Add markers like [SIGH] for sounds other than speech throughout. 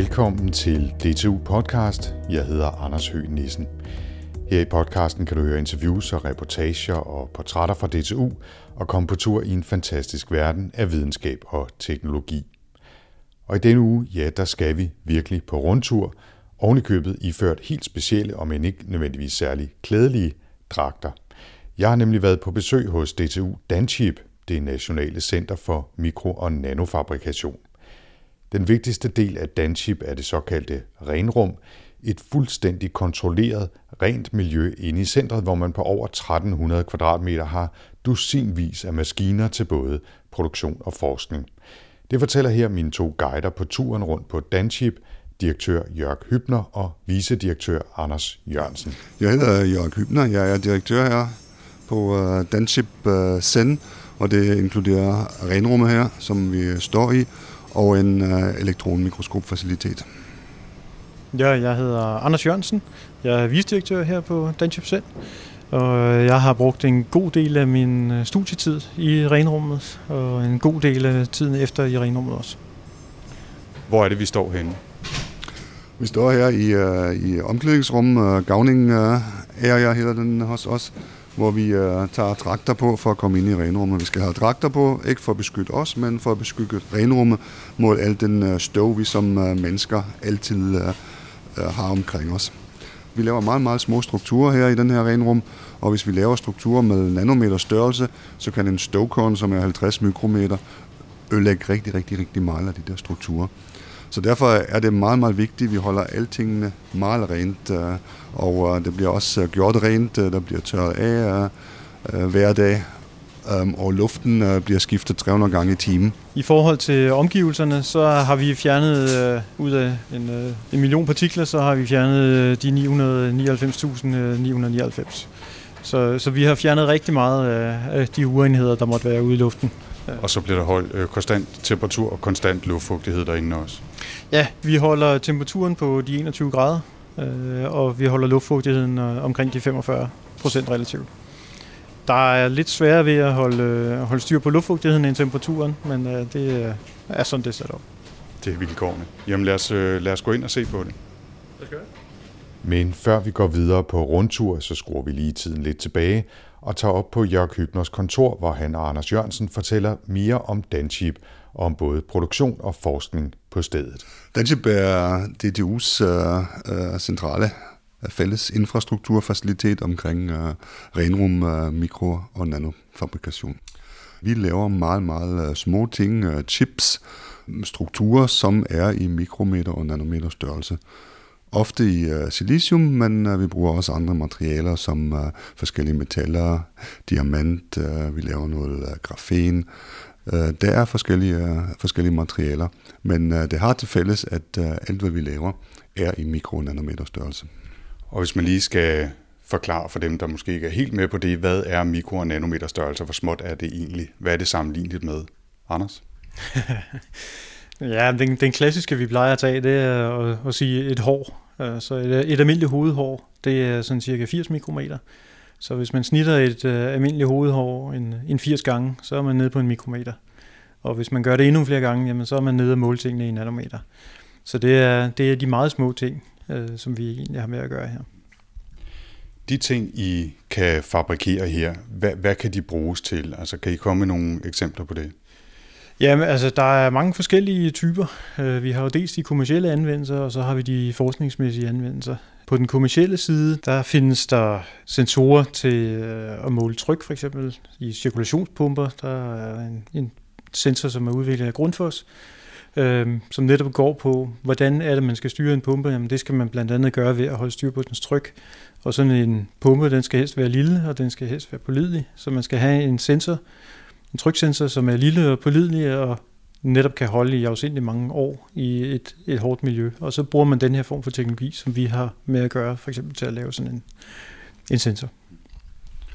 Velkommen til DTU Podcast. Jeg hedder Anders Høgh Nissen. Her i podcasten kan du høre interviews og reportager og portrætter fra DTU og komme på tur i en fantastisk verden af videnskab og teknologi. Og i denne uge, ja, der skal vi virkelig på rundtur, ovenikøbet købet iført helt specielle, om end ikke nødvendigvis særlig klædelige, dragter. Jeg har nemlig været på besøg hos DTU Danchip, det nationale center for mikro- og nanofabrikation. Den vigtigste del af Danchip er det såkaldte renrum, et fuldstændig kontrolleret, rent miljø inde i centret, hvor man på over 1300 kvadratmeter har dusinvis af maskiner til både produktion og forskning. Det fortæller her mine to guider på turen rundt på Danchip, direktør Jørg Hybner og vicedirektør Anders Jørgensen. Jeg hedder Jørg Hybner, jeg er direktør her på øh, Danship øh, Danchip og det inkluderer renrummet her, som vi står i, og en øh, elektronmikroskopfacilitet. Ja, jeg hedder Anders Jørgensen. Jeg er vicedirektør her på Danchip Cent. Og jeg har brugt en god del af min øh, studietid i renrummet, og en god del af tiden efter i renrummet også. Hvor er det, vi står henne? Vi står her i, uh, i omklædningsrum, uh, gavning uh, area hedder den hos os, hvor vi øh, tager dragter på for at komme ind i renrummet. Vi skal have dragter på, ikke for at beskytte os, men for at beskytte renrummet mod al den øh, støv, vi som øh, mennesker altid øh, øh har omkring os. Vi laver meget, meget små strukturer her i den her renrum, og hvis vi laver strukturer med nanometer størrelse, så kan en støvkorn, som er 50 mikrometer, ødelægge rigtig, rigtig, rigtig meget af de der strukturer. Så derfor er det meget, meget vigtigt, at vi holder altingene meget rent, og det bliver også gjort rent, der bliver tørret af hver dag, og luften bliver skiftet 300 gange i timen. I forhold til omgivelserne, så har vi fjernet ud af en, en million partikler, så har vi fjernet de 999.999. Så, så vi har fjernet rigtig meget af de urenheder, der måtte være ude i luften. Og så bliver der holdt øh, konstant temperatur og konstant luftfugtighed derinde også? Ja, vi holder temperaturen på de 21 grader, øh, og vi holder luftfugtigheden øh, omkring de 45 procent relativt. Der er lidt sværere ved at holde, øh, holde styr på luftfugtigheden end temperaturen, men øh, det er sådan, det er sat op. Det er vilkårene. Jamen lad os, øh, lad os gå ind og se på det. Det skal Men før vi går videre på rundtur, så skruer vi lige tiden lidt tilbage og tager op på Jørg Hybners kontor, hvor han og Anders Jørgensen fortæller mere om Danchip om både produktion og forskning på stedet. Danchip er DTU's uh, øh, øh, centrale øh, fælles infrastrukturfacilitet omkring uh, renrum, uh, mikro- og nanofabrikation. Vi laver meget, meget små ting, uh, chips, strukturer, som er i mikrometer og nanometer størrelse ofte i uh, silicium, men uh, vi bruger også andre materialer som uh, forskellige metaller, diamant, uh, vi laver noget uh, grafen. Uh, der er forskellige, uh, forskellige materialer, men uh, det har til fælles, at uh, alt hvad vi laver er i mikro- og nanometer størrelse. Og hvis man lige skal forklare for dem, der måske ikke er helt med på det, hvad er mikro- og nanometer størrelse, hvor småt er det egentlig? Hvad er det sammenlignet med? Anders? [LAUGHS] Ja, den, den klassiske, vi plejer at tage, det er at, at sige et hår. Så et, et almindeligt hovedhår, det er sådan cirka 80 mikrometer. Så hvis man snitter et uh, almindeligt hovedhår en, en 80 gange, så er man nede på en mikrometer. Og hvis man gør det endnu flere gange, jamen, så er man nede og måle tingene i nanometer. Så det er, det er de meget små ting, uh, som vi egentlig har med at gøre her. De ting, I kan fabrikere her, hvad, hvad kan de bruges til? Altså, kan I komme med nogle eksempler på det? Jamen, altså, der er mange forskellige typer. Vi har jo dels de kommercielle anvendelser, og så har vi de forskningsmæssige anvendelser. På den kommercielle side, der findes der sensorer til øh, at måle tryk, for eksempel i cirkulationspumper. Der er en, en sensor, som er udviklet af Grundfos, øh, som netop går på, hvordan er det, man skal styre en pumpe. Jamen, det skal man blandt andet gøre ved at holde styr på dens tryk. Og sådan en pumpe, den skal helst være lille, og den skal helst være pålidelig. Så man skal have en sensor, en tryksensor, som er lille og pålidelig og netop kan holde i afsindelig mange år i et, et hårdt miljø. Og så bruger man den her form for teknologi, som vi har med at gøre, for eksempel til at lave sådan en, en sensor.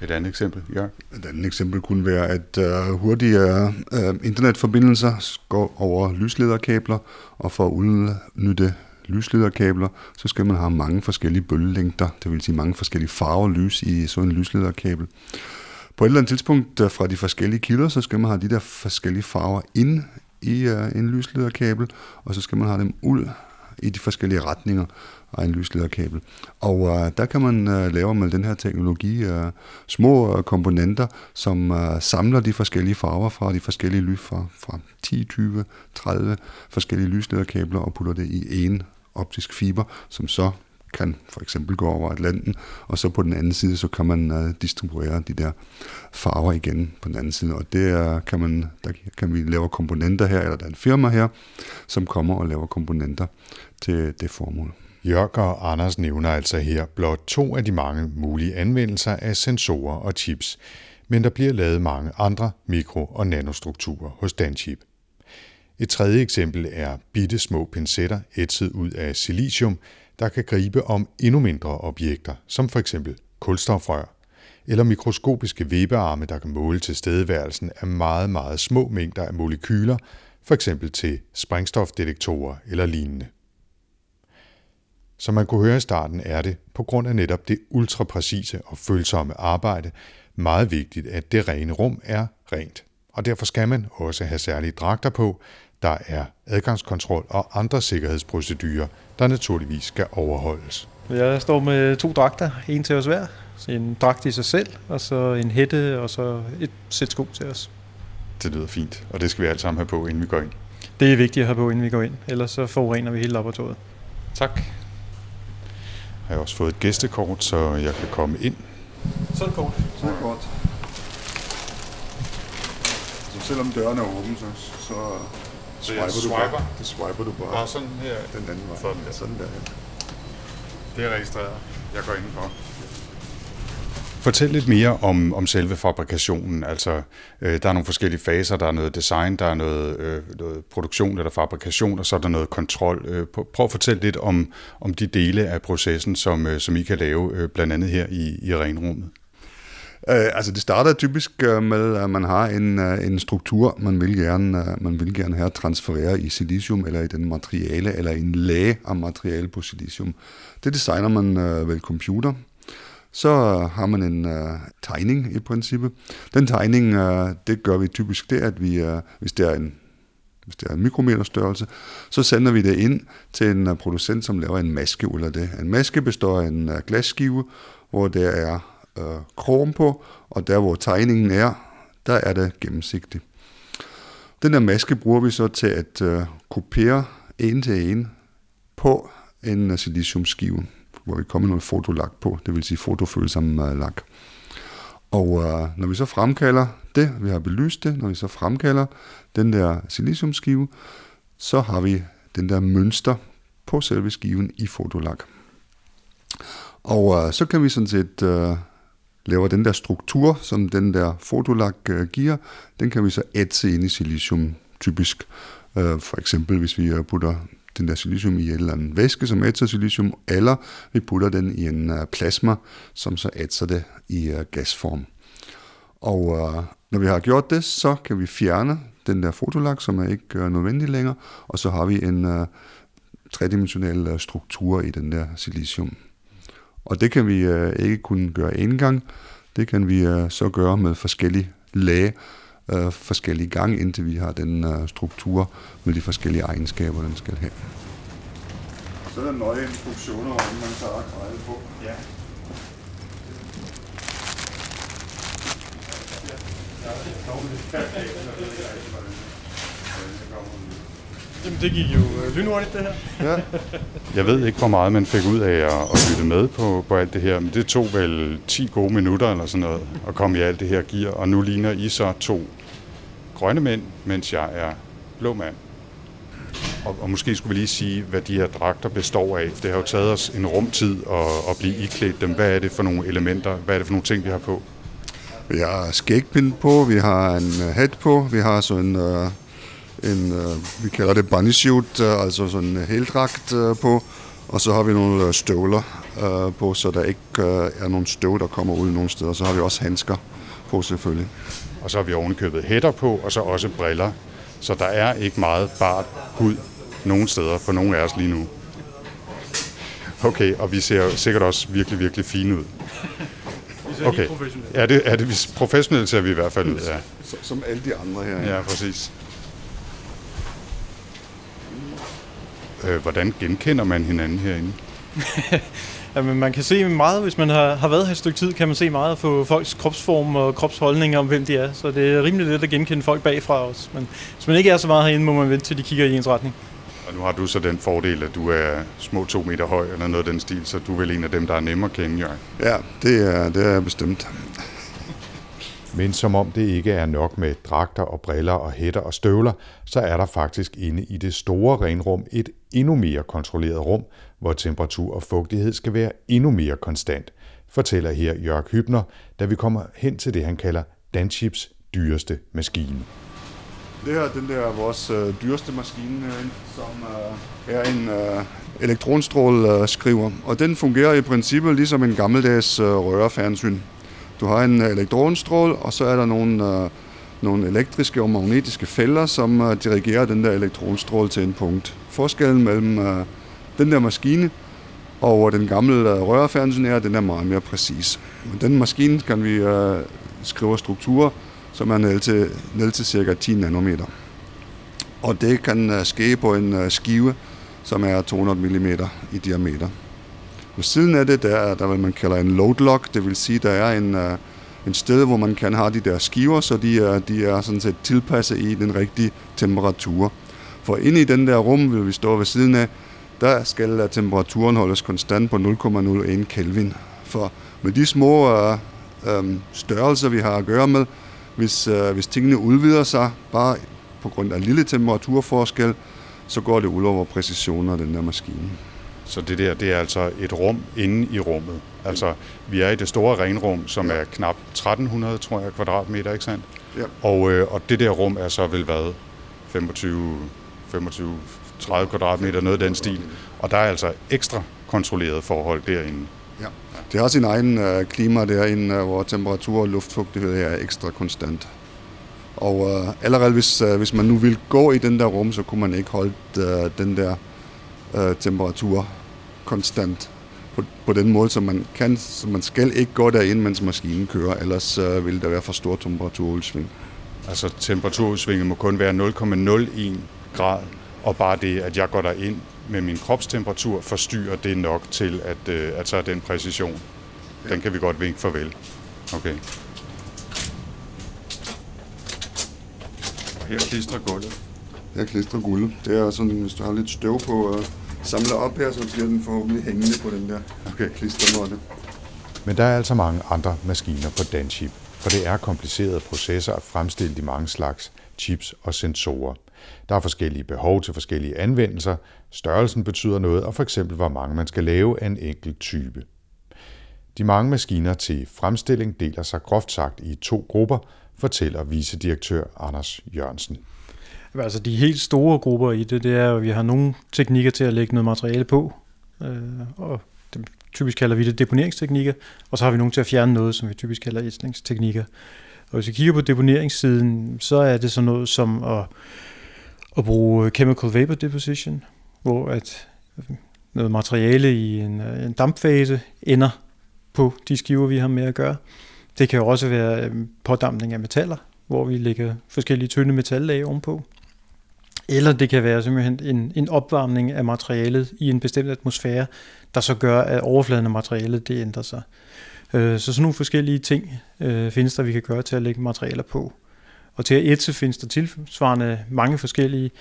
Et andet eksempel, ja. Et andet eksempel kunne være, at uh, hurtige uh, internetforbindelser går over lyslederkabler, og for at udnytte lyslederkabler, så skal man have mange forskellige bølgelængder, det vil sige mange forskellige farver lys i sådan en lyslederkabel. På et eller andet tidspunkt fra de forskellige kilder, så skal man have de der forskellige farver ind i øh, en lyslederkabel, og så skal man have dem ud i de forskellige retninger af en lyslederkabel. Og øh, der kan man øh, lave med den her teknologi øh, små øh, komponenter, som øh, samler de forskellige farver fra de forskellige lys fra, fra 10, 20, 30 forskellige lyslederkabler og putter det i en optisk fiber, som så kan for eksempel gå over Atlanten, og så på den anden side, så kan man uh, distribuere de der farver igen på den anden side, og det er, kan man, der kan vi lave komponenter her, eller der er en firma her, som kommer og laver komponenter til det formål. Jørg og Anders nævner altså her blot to af de mange mulige anvendelser af sensorer og chips, men der bliver lavet mange andre mikro- og nanostrukturer hos Danchip. Et tredje eksempel er bitte små pincetter ætset ud af silicium, der kan gribe om endnu mindre objekter, som for eksempel kulstofrør, eller mikroskopiske vebearme, der kan måle tilstedeværelsen af meget, meget små mængder af molekyler, for eksempel til sprængstofdetektorer eller lignende. Som man kunne høre i starten, er det, på grund af netop det ultrapræcise og følsomme arbejde, meget vigtigt, at det rene rum er rent. Og derfor skal man også have særlige dragter på, der er adgangskontrol og andre sikkerhedsprocedurer, der naturligvis skal overholdes. Jeg står med to dragter, en til os hver. En dragt i sig selv, og så en hætte, og så et sæt sko til os. Det lyder fint, og det skal vi alle sammen have på, inden vi går ind. Det er vigtigt at have på, inden vi går ind, ellers så forurener vi hele laboratoriet. Tak. Jeg har også fået et gæstekort, så jeg kan komme ind. Sådan kort. Så det godt. Så selvom døren er åben, så, så, Så jeg swiper, du swiper? bare. Det swiper du bare. Bare sådan her. Den anden vej. Sådan der. Sådan der. Det er registreret. Jeg går indenfor. Fortæl lidt mere om, om selve fabrikationen. Altså, øh, der er nogle forskellige faser. Der er noget design, der er noget, øh, noget produktion eller fabrikation, og så er der noget kontrol. Øh, prøv at fortælle lidt om, om de dele af processen, som, øh, som I kan lave, øh, blandt andet her i, i renrummet. Øh, altså det starter typisk øh, med, at man har en, øh, en struktur, man vil, gerne, øh, man vil gerne have transferere i silicium, eller i den materiale, eller i en lag af materiale på silicium. Det designer man øh, ved computer. Så øh, har man en øh, tegning i princippet. Den tegning, øh, det gør vi typisk det, at vi, øh, hvis det er en hvis det er en mikrometer størrelse, så sender vi det ind til en øh, producent, som laver en maske eller det. En maske består af en øh, glasskive, hvor der er øh, krom på, og der hvor tegningen er, der er det gennemsigtigt. Den der maske bruger vi så til at øh, kopiere en til en på en øh, siliciumskive, hvor vi kommer noget fotolak på, det vil sige fotofølsom øh, lak. Og øh, når vi så fremkalder det, vi har belyst det, når vi så fremkalder den der siliciumskive, så har vi den der mønster på selve skiven i fotolak. Og øh, så kan vi sådan set øh, laver den der struktur, som den der fotolak øh, giver, den kan vi så ætse ind i silicium typisk. Øh, for eksempel hvis vi øh, putter den der silicium i en eller anden væske, som ætser silicium, eller vi putter den i en øh, plasma, som så ætser det i øh, gasform. Og øh, når vi har gjort det, så kan vi fjerne den der fotolak, som er ikke øh, nødvendig længere, og så har vi en øh, tredimensionel øh, struktur i den der silicium. Og det kan vi uh, ikke kun gøre en gang, det kan vi uh, så gøre med forskellige lag, uh, forskellige gange, indtil vi har den struktur med de forskellige egenskaber, den skal have. Så er der nøje instruktioner, hvordan man tager grejet på. Ja. Jamen, det gik jo øh, lynhurtigt, det her. Ja. Jeg ved ikke, hvor meget man fik ud af at, at lytte med på, på alt det her, men det tog vel 10 gode minutter eller sådan noget at komme i alt det her gear, og nu ligner I så to grønne mænd, mens jeg er blå mand. Og, og måske skulle vi lige sige, hvad de her dragter består af. Det har jo taget os en rumtid at, at blive iklædt dem. Hvad er det for nogle elementer? Hvad er det for nogle ting, vi har på? Vi har skægpind på, vi har en uh, hat på, vi har sådan uh, en, uh, vi kalder det bunny suit, uh, altså sådan en heldragt uh, på, og så har vi nogle uh, støvler uh, på, så der ikke uh, er nogen støv, der kommer ud nogen steder. Så har vi også handsker på selvfølgelig. Og så har vi ovenikøbet hætter på, og så også briller. Så der er ikke meget bart hud nogen steder på nogen af os lige nu. Okay, og vi ser sikkert også virkelig, virkelig fine ud. Okay, er det, er det professionelt ser vi i hvert fald ud, ja. Som alle de andre her. Ja, præcis. Øh, hvordan genkender man hinanden herinde? [LAUGHS] Jamen, man kan se meget, hvis man har, har været her et stykke tid, kan man se meget på folks kropsform og kropsholdninger om, hvem de er. Så det er rimelig let at genkende folk bagfra os. Men hvis man ikke er så meget herinde, må man vente til de kigger i ens retning. Og nu har du så den fordel, at du er små to meter høj eller noget af den stil, så du er vel en af dem, der er nemmere at kende, Jørgen. Ja, det er, det er bestemt. [LAUGHS] Men som om det ikke er nok med dragter og briller og hætter og støvler, så er der faktisk inde i det store renrum et endnu mere kontrolleret rum, hvor temperatur og fugtighed skal være endnu mere konstant, fortæller her Jørg Hybner, da vi kommer hen til det, han kalder Danchips dyreste maskine. Det her den der vores øh, dyreste maskine, øh, som øh, er en øh, elektronstråleskriver, øh, og den fungerer i princippet ligesom en gammeldags øh, rørefjernsyn. Du har en øh, elektronstrål, og så er der nogle, øh, nogle elektriske og magnetiske fælder, som uh, dirigerer den der elektronstråle til en punkt. Forskellen mellem uh, den der maskine og øh, den gamle uh, rørfjernsyn er, at den er meget mere præcis. Men den maskine kan vi uh, skrive strukturer, som er ned til, ned til cirka 10 nanometer. Og det kan uh, ske på en uh, skive, som er 200 mm i diameter. Ved siden af det, der er der, hvad man kalder en load lock, det vil sige, der er en, uh, en sted, hvor man kan have de der skiver, så de, er, de er sådan set tilpasset i den rigtige temperatur. For inde i den der rum, vil vi stå ved siden af, der skal øh, temperaturen holdes konstant på 0,01 Kelvin. For med de små øh, øh, størrelser, vi har at gøre med, hvis, øh, hvis tingene udvider sig bare på grund af lille temperaturforskel, så går det ud over præcisionen af den der maskine. Så det der, det er altså et rum inde i rummet. Altså, vi er i det store renrum, som er knap 1300, tror jeg, kvadratmeter, ikke sandt? Ja. Og, øh, og det der rum er så vel hvad? 25, 25, 30 kvadratmeter, noget af den stil. Og der er altså ekstra kontrolleret forhold derinde. Ja. Det har sin egen øh, klima derinde, hvor temperatur og luftfugtighed er ekstra konstant. Og øh, allerede hvis, øh, hvis man nu vil gå i den der rum, så kunne man ikke holde øh, den der øh, temperatur konstant på, på den måde, som man kan. Så man skal ikke gå derind, mens maskinen kører, ellers øh, vil der være for stor temperaturudsving. Altså temperaturudsvinget må kun være 0,01 grad, og bare det, at jeg går derind med min kropstemperatur, forstyrrer det nok til, at, øh, at så er den præcision. Den kan vi godt vinke farvel. Okay. Her klistrer gulvet. Her klistrer guld. Det er sådan, hvis du har lidt støv på og samler op her, så bliver den forhåbentlig hængende på den der Okay. klistermåtte. Men der er altså mange andre maskiner på Danchip, for det er komplicerede processer at fremstille de mange slags chips og sensorer. Der er forskellige behov til forskellige anvendelser, størrelsen betyder noget, og for eksempel hvor mange man skal lave af en enkelt type. De mange maskiner til fremstilling deler sig groft sagt i to grupper, fortæller vicedirektør Anders Jørgensen. Altså de helt store grupper i det, det er jo, at vi har nogle teknikker til at lægge noget materiale på, øh, og det, typisk kalder vi det deponeringsteknikker, og så har vi nogle til at fjerne noget, som vi typisk kalder ætsningsteknikker. Og hvis vi kigger på deponeringssiden, så er det sådan noget som at, at bruge chemical vapor deposition, hvor at noget materiale i en, øh, en dampfase ender på de skiver, vi har med at gøre. Det kan jo også være øh, pådampning af metaller, hvor vi lægger forskellige tynde metallag ovenpå. Eller det kan være simpelthen en, en opvarmning af materialet i en bestemt atmosfære, der så gør, at overfladen af materialet det ændrer sig. Øh, så sådan nogle forskellige ting øh, findes der, vi kan gøre til at lægge materialer på. Og til at etse findes der tilsvarende mange forskellige.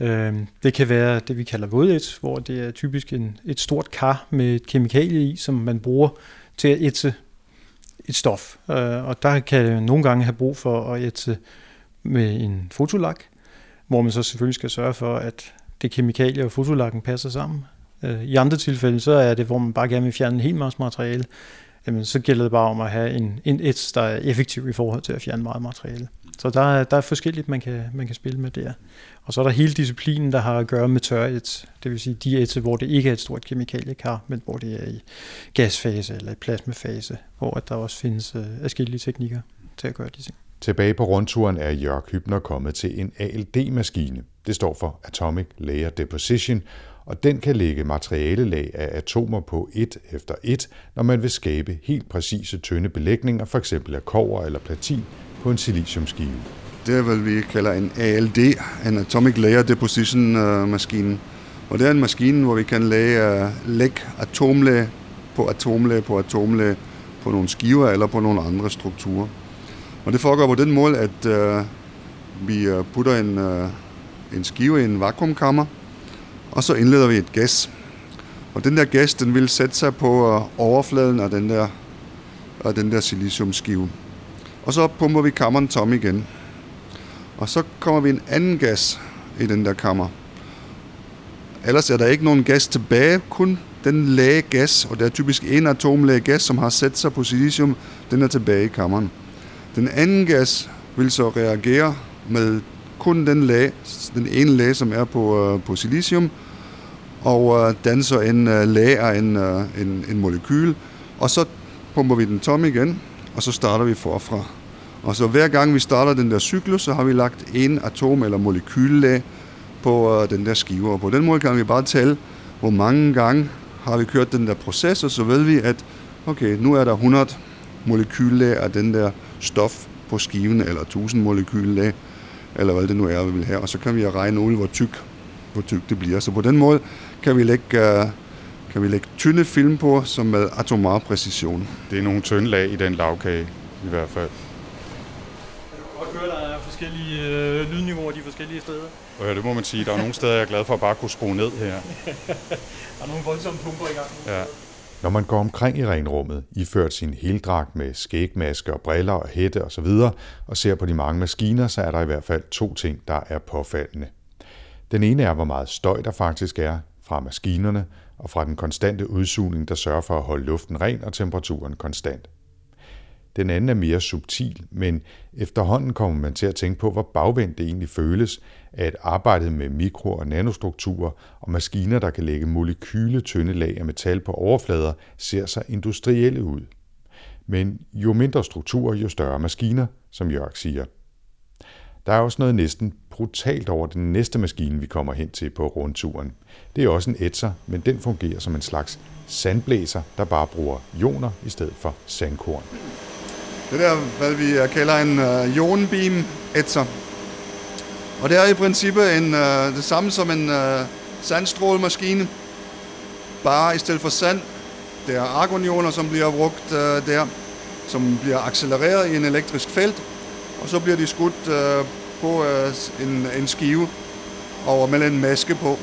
Øh, det kan være det, vi kalder vådets, hvor det er typisk en, et stort kar med et kemikalie i, som man bruger til at etse et stof. Øh, og der kan det nogle gange have brug for at etse med en fotolak, hvor man så selvfølgelig skal sørge for, at det kemikalie og fotolakken passer sammen. Øh, I andre tilfælde, så er det, hvor man bare gerne vil fjerne en hel masse materiale, jamen, så gælder det bare om at have en, en ets, der er effektiv i forhold til at fjerne meget materiale. Så der er, der er forskelligt, man kan, man kan spille med der. Og så er der hele disciplinen, der har at gøre med tør et, det vil sige de ets, hvor det ikke er et stort kemikaliekar, men hvor det er i gasfase eller i plasmafase, hvor der også findes øh, uh, forskellige teknikker til at gøre de ting. Tilbage på rundturen er Jørg Hybner kommet til en ALD-maskine. Det står for Atomic Layer Deposition, og den kan lægge materialelag af atomer på et efter et, når man vil skabe helt præcise tynde belægninger, f.eks. af kover eller platin, på en siliciumskive. Det er hvad vi kalder en ALD, en Atomic Layer Deposition-maskine. Øh, og det er en maskine, hvor vi kan lægge, øh, lægge atomlag på atomlag på atomlag på nogle skiver eller på nogle andre strukturer. Og det foregår på den måde, at øh, vi øh, putter en, øh, en skive i en vakuumkammer, og så indleder vi et gas. Og den der gas, den vil sætte sig på øh, overfladen af den der, af den der siliciumskive. Og så pumper vi kammeren tom igen. Og så kommer vi en anden gas i den der kammer. Ellers er der ikke nogen gas tilbage, kun den lage gas, og det er typisk en atomlag gas, som har sat sig på silicium, den er tilbage i kammeren. Den anden gas vil så reagere med kun den lag, den ene lag, som er på, øh, på silicium, og øh, danser en øh, lag af en, øh, en, en molekyl, og så pumper vi den tom igen, og så starter vi forfra. Og så hver gang vi starter den der cyklus, så har vi lagt en atom- eller molekyllag på øh, den der skive. Og på den måde kan vi bare tælle, hvor mange gange har vi kørt den der proces, og så ved vi, at okay, nu er der 100 molekyllag af den der stof på skiven, eller 1000 molekyllag, eller hvad det nu er, vi vil have. Og så kan vi regne ud, hvor tyk, hvor tyk det bliver. Så på den måde kan vi lægge, uh, kan vi lægge tynde film på, som med atomar præcision. Det er nogle tynde lag i den lavkage, i hvert fald. Jeg kan godt høre, der er forskellige øh, lydniveauer de forskellige steder. Og ja, det må man sige. Der er nogle steder, jeg er glad for at bare kunne skrue ned her. [LAUGHS] der er nogle voldsomme pumper i gang. Ja. Når man går omkring i renrummet, iført sin heldragt med skægmaske og briller og hætte osv., og, og ser på de mange maskiner, så er der i hvert fald to ting, der er påfaldende. Den ene er, hvor meget støj der faktisk er fra maskinerne og fra den konstante udsugning, der sørger for at holde luften ren og temperaturen konstant. Den anden er mere subtil, men efterhånden kommer man til at tænke på, hvor bagvendt det egentlig føles, at arbejdet med mikro- og nanostrukturer og maskiner, der kan lægge molekyletynde lag af metal på overflader, ser så industrielle ud. Men jo mindre strukturer, jo større maskiner, som Jørg siger. Der er også noget næsten brutalt over den næste maskine, vi kommer hen til på rundturen. Det er også en etser, men den fungerer som en slags sandblæser, der bare bruger ioner i stedet for sandkorn. Det der, hvad vi øh, kalder en øh, uh, ionbeam etser. Og det er i princippet en, uh, det samme som en uh, sandstrålemaskine. Bare i stedet for sand, det er argonioner, som bliver brugt uh, der, som bliver accelereret i en elektrisk felt, og så bliver de skudt uh, på uh, en, en skive og med en maske på.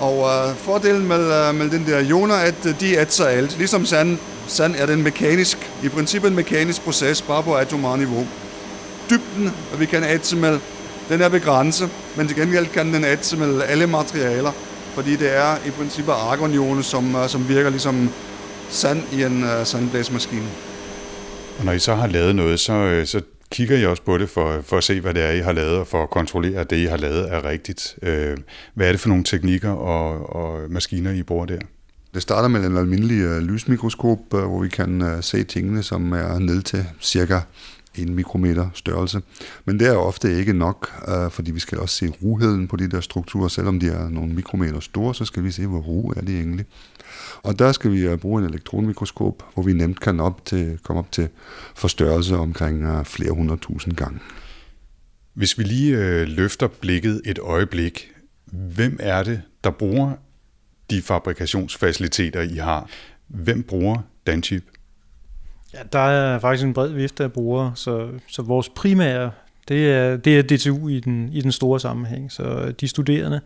Og uh, fordelen med, uh, med den der ioner, at de ætser alt. Ligesom sand, sand er den mekanisk, i princippet en mekanisk proces, bare på atomar niveau. Dybden, vi kan ætse den er begrænset, men til gengæld kan den ætse alle materialer, fordi det er i princippet argonioner, som, øh, som virker ligesom sand i en uh, sandblæsmaskine. Og når I så har lavet noget, så, øh, så kigger I også på det for, for at se, hvad det er, I har lavet, og for at kontrollere, at det, I har lavet, er rigtigt. Hvad er det for nogle teknikker og, og maskiner, I bruger der? Det starter med en almindelig øh, lysmikroskop, øh, hvor vi kan øh, se tingene, som er ned til cirka en mikrometer størrelse. Men det er ofte ikke nok, øh, fordi vi skal også se ruheden på de der strukturer. Selvom de er nogle mikrometer store, så skal vi se, hvor ru er de egentlig. Og der skal vi øh, bruge en elektronmikroskop, hvor vi nemt kan op til, komme op til forstørrelse omkring øh, flere hundredtusind gange. Hvis vi lige øh, løfter blikket et øjeblik, hvem er det, der bruger de fabrikationsfaciliteter, I har? Hvem bruger Danchip? Ja, der er faktisk en bred vifte af brugere, så, så vores primære, det er, det er DTU i den, i den store sammenhæng. Så øh, de studerende,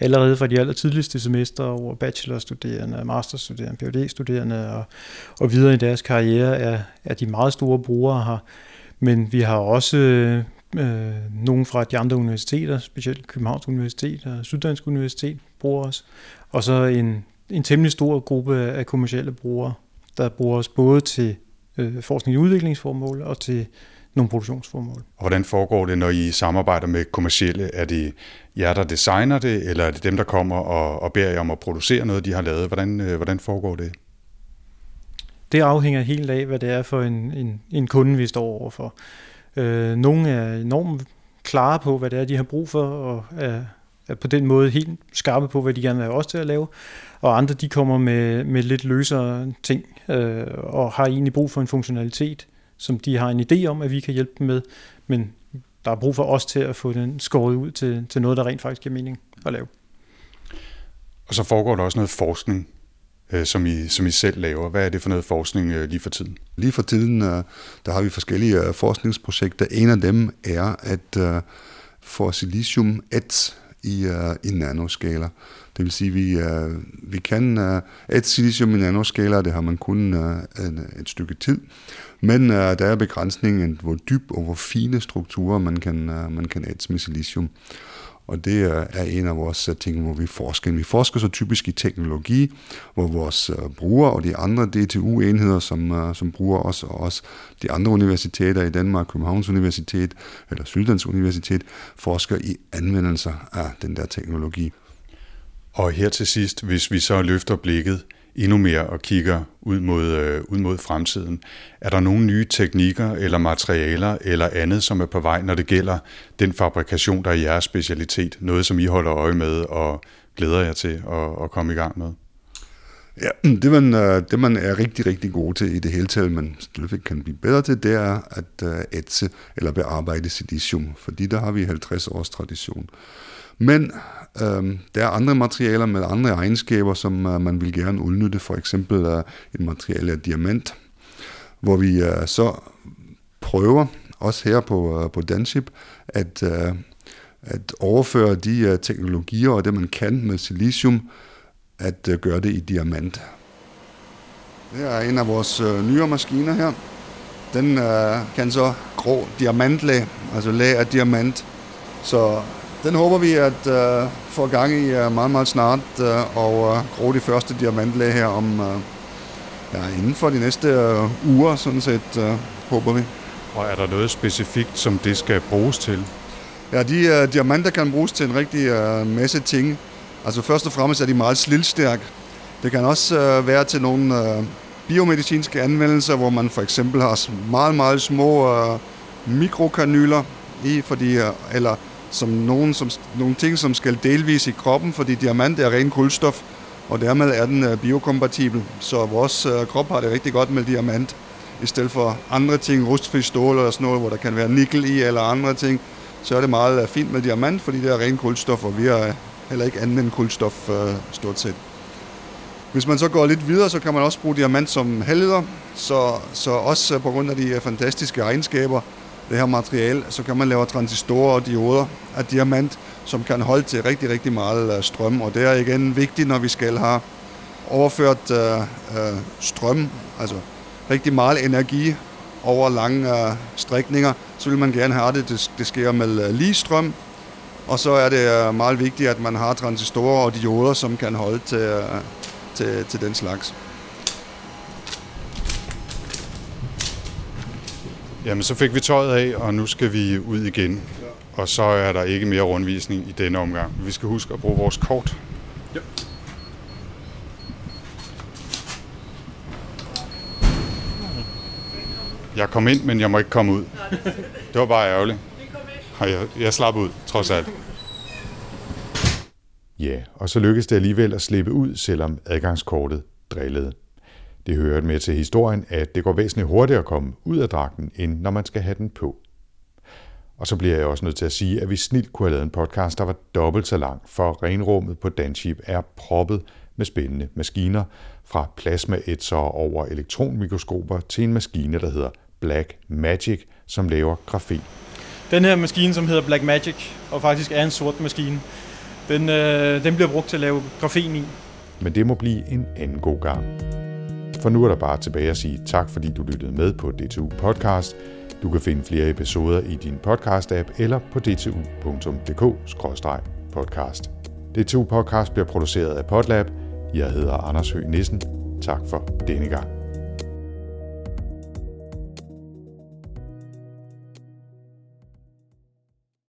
allerede fra de aller tidligste semester over bachelorstuderende, masterstuderende, Ph.D.-studerende og, og videre i deres karriere, er, er de meget store brugere her. Men vi har også øh, øh, nogle fra de andre universiteter, specielt Københavns Universitet og Syddansk Universitet bruger os, og så en, en temmelig stor gruppe af kommersielle brugere, der bruger os både til øh, forskning og udviklingsformål og til nogle produktionsformål. Og hvordan foregår det, når I samarbejder med kommersielle? Er det jer, der designer det, eller er det dem, der kommer og, og beder jer om at producere noget, de har lavet? Hvordan, øh, hvordan foregår det? Det afhænger helt af, hvad det er for en, en, en kunde, vi står overfor. Øh, nogle er enormt klare på, hvad det er, de har brug for, og er, er på den måde helt skarpe på, hvad de gerne vil have os til at lave. Og andre, de kommer med, med lidt løsere ting, øh, og har egentlig brug for en funktionalitet, som de har en idé om, at vi kan hjælpe dem med, men der er brug for os til at få den skåret ud til, til noget, der rent faktisk giver mening at lave. Og så foregår der også noget forskning, øh, som, I, som I selv laver. Hvad er det for noget forskning øh, lige for tiden? Lige for tiden, øh, der har vi forskellige øh, forskningsprojekter. En af dem er at øh, få silicium et i, øh, i nanoskala. Det vil sige, at vi, øh, vi kan øh, et silicium i nanoskala, det har man kun øh, en, et stykke tid. Men øh, der er begrænsningen, hvor dyb og hvor fine strukturer man kan, øh, man kan æde med silicium. Og det er en af vores øh, ting, hvor vi forsker. Vi forsker så typisk i teknologi, hvor vores øh, brugere og de andre DTU-enheder, som, øh, som bruger os, og også de andre universiteter i Danmark, Københavns Universitet eller Syddansk Universitet, forsker i anvendelser af den der teknologi. Og her til sidst, hvis vi så løfter blikket endnu mere og kigger ud mod, øh, ud mod fremtiden, er der nogle nye teknikker eller materialer eller andet, som er på vej, når det gælder den fabrikation, der er jeres specialitet? Noget, som I holder øje med og glæder jer til at, at komme i gang med? Ja, [CLEARS THROAT] det man, øh, det man er rigtig, rigtig god til i det hele taget, man stadigvæk kan blive bedre til, det er at øh, ætse eller bearbejde silicium, fordi der har vi 50 års tradition. Men øh, der er andre materialer med andre egenskaber, som øh, man vil gerne udnytte, for eksempel øh, et materiale af diamant, hvor vi øh, så prøver, også her på, øh, på Danship, at, øh, at overføre de øh, teknologier og det, man kan med silicium, at øh, gøre det i diamant. Det er en af vores øh, nyere maskiner her. Den øh, kan så grå diamantlag, altså lag af diamant. Så den håber vi at uh, få gang i uh, meget, meget snart, uh, og uh, gro de første diamantlag her om, uh, ja, inden for de næste uh, uger, sådan set, uh, håber vi. Og er der noget specifikt, som det skal bruges til? Ja, de uh, diamanter kan bruges til en rigtig uh, masse ting. Altså først og fremmest er de meget slidstærke. Det kan også uh, være til nogle uh, biomedicinske anvendelser, hvor man for eksempel har meget, meget små uh, mikrokanyler i, fordi, uh, eller som nogle, som, nogle ting, som skal delvis i kroppen, fordi diamant er ren kulstof, og dermed er den uh, biokompatibel. Så vores uh, krop har det rigtig godt med diamant, i stedet for andre ting, rustfri stål eller sådan noget, hvor der kan være nikkel i eller andre ting, så er det meget uh, fint med diamant, fordi det er ren kulstof, og vi har heller ikke andet end kulstof uh, stort set. Hvis man så går lidt videre, så kan man også bruge diamant som halvleder, så, så også på grund af de fantastiske egenskaber, det her materiale, så kan man lave transistorer og dioder af diamant, som kan holde til rigtig, rigtig meget øh, strøm. Og det er igen vigtigt, når vi skal have overført øh, øh, strøm, altså rigtig meget energi over lange øh, strækninger, så vil man gerne have det, det, det sker med øh, lige strøm. Og så er det øh, meget vigtigt, at man har transistorer og dioder, som kan holde til, øh, til, til den slags. Jamen, så fik vi tøjet af, og nu skal vi ud igen. Og så er der ikke mere rundvisning i denne omgang. Vi skal huske at bruge vores kort. Ja. Jeg kom ind, men jeg må ikke komme ud. Det var bare ærgerligt. Og jeg, jeg slap ud, trods alt. Ja, og så lykkedes det alligevel at slippe ud, selvom adgangskortet drillede. Det hører med til historien, at det går væsentligt hurtigere at komme ud af dragten, end når man skal have den på. Og så bliver jeg også nødt til at sige, at vi snilt kunne have lavet en podcast, der var dobbelt så lang, for renrummet på Danship er proppet med spændende maskiner, fra plasmaetser over elektronmikroskoper til en maskine, der hedder Black Magic, som laver grafik. Den her maskine, som hedder Black Magic, og faktisk er en sort maskine, den, øh, den bliver brugt til at lave grafen i. Men det må blive en anden god gang. For nu er der bare tilbage at sige tak, fordi du lyttede med på DTU Podcast. Du kan finde flere episoder i din podcast-app eller på dtu.dk-podcast. DTU Podcast bliver produceret af Podlab. Jeg hedder Anders Høgh Nissen. Tak for denne gang.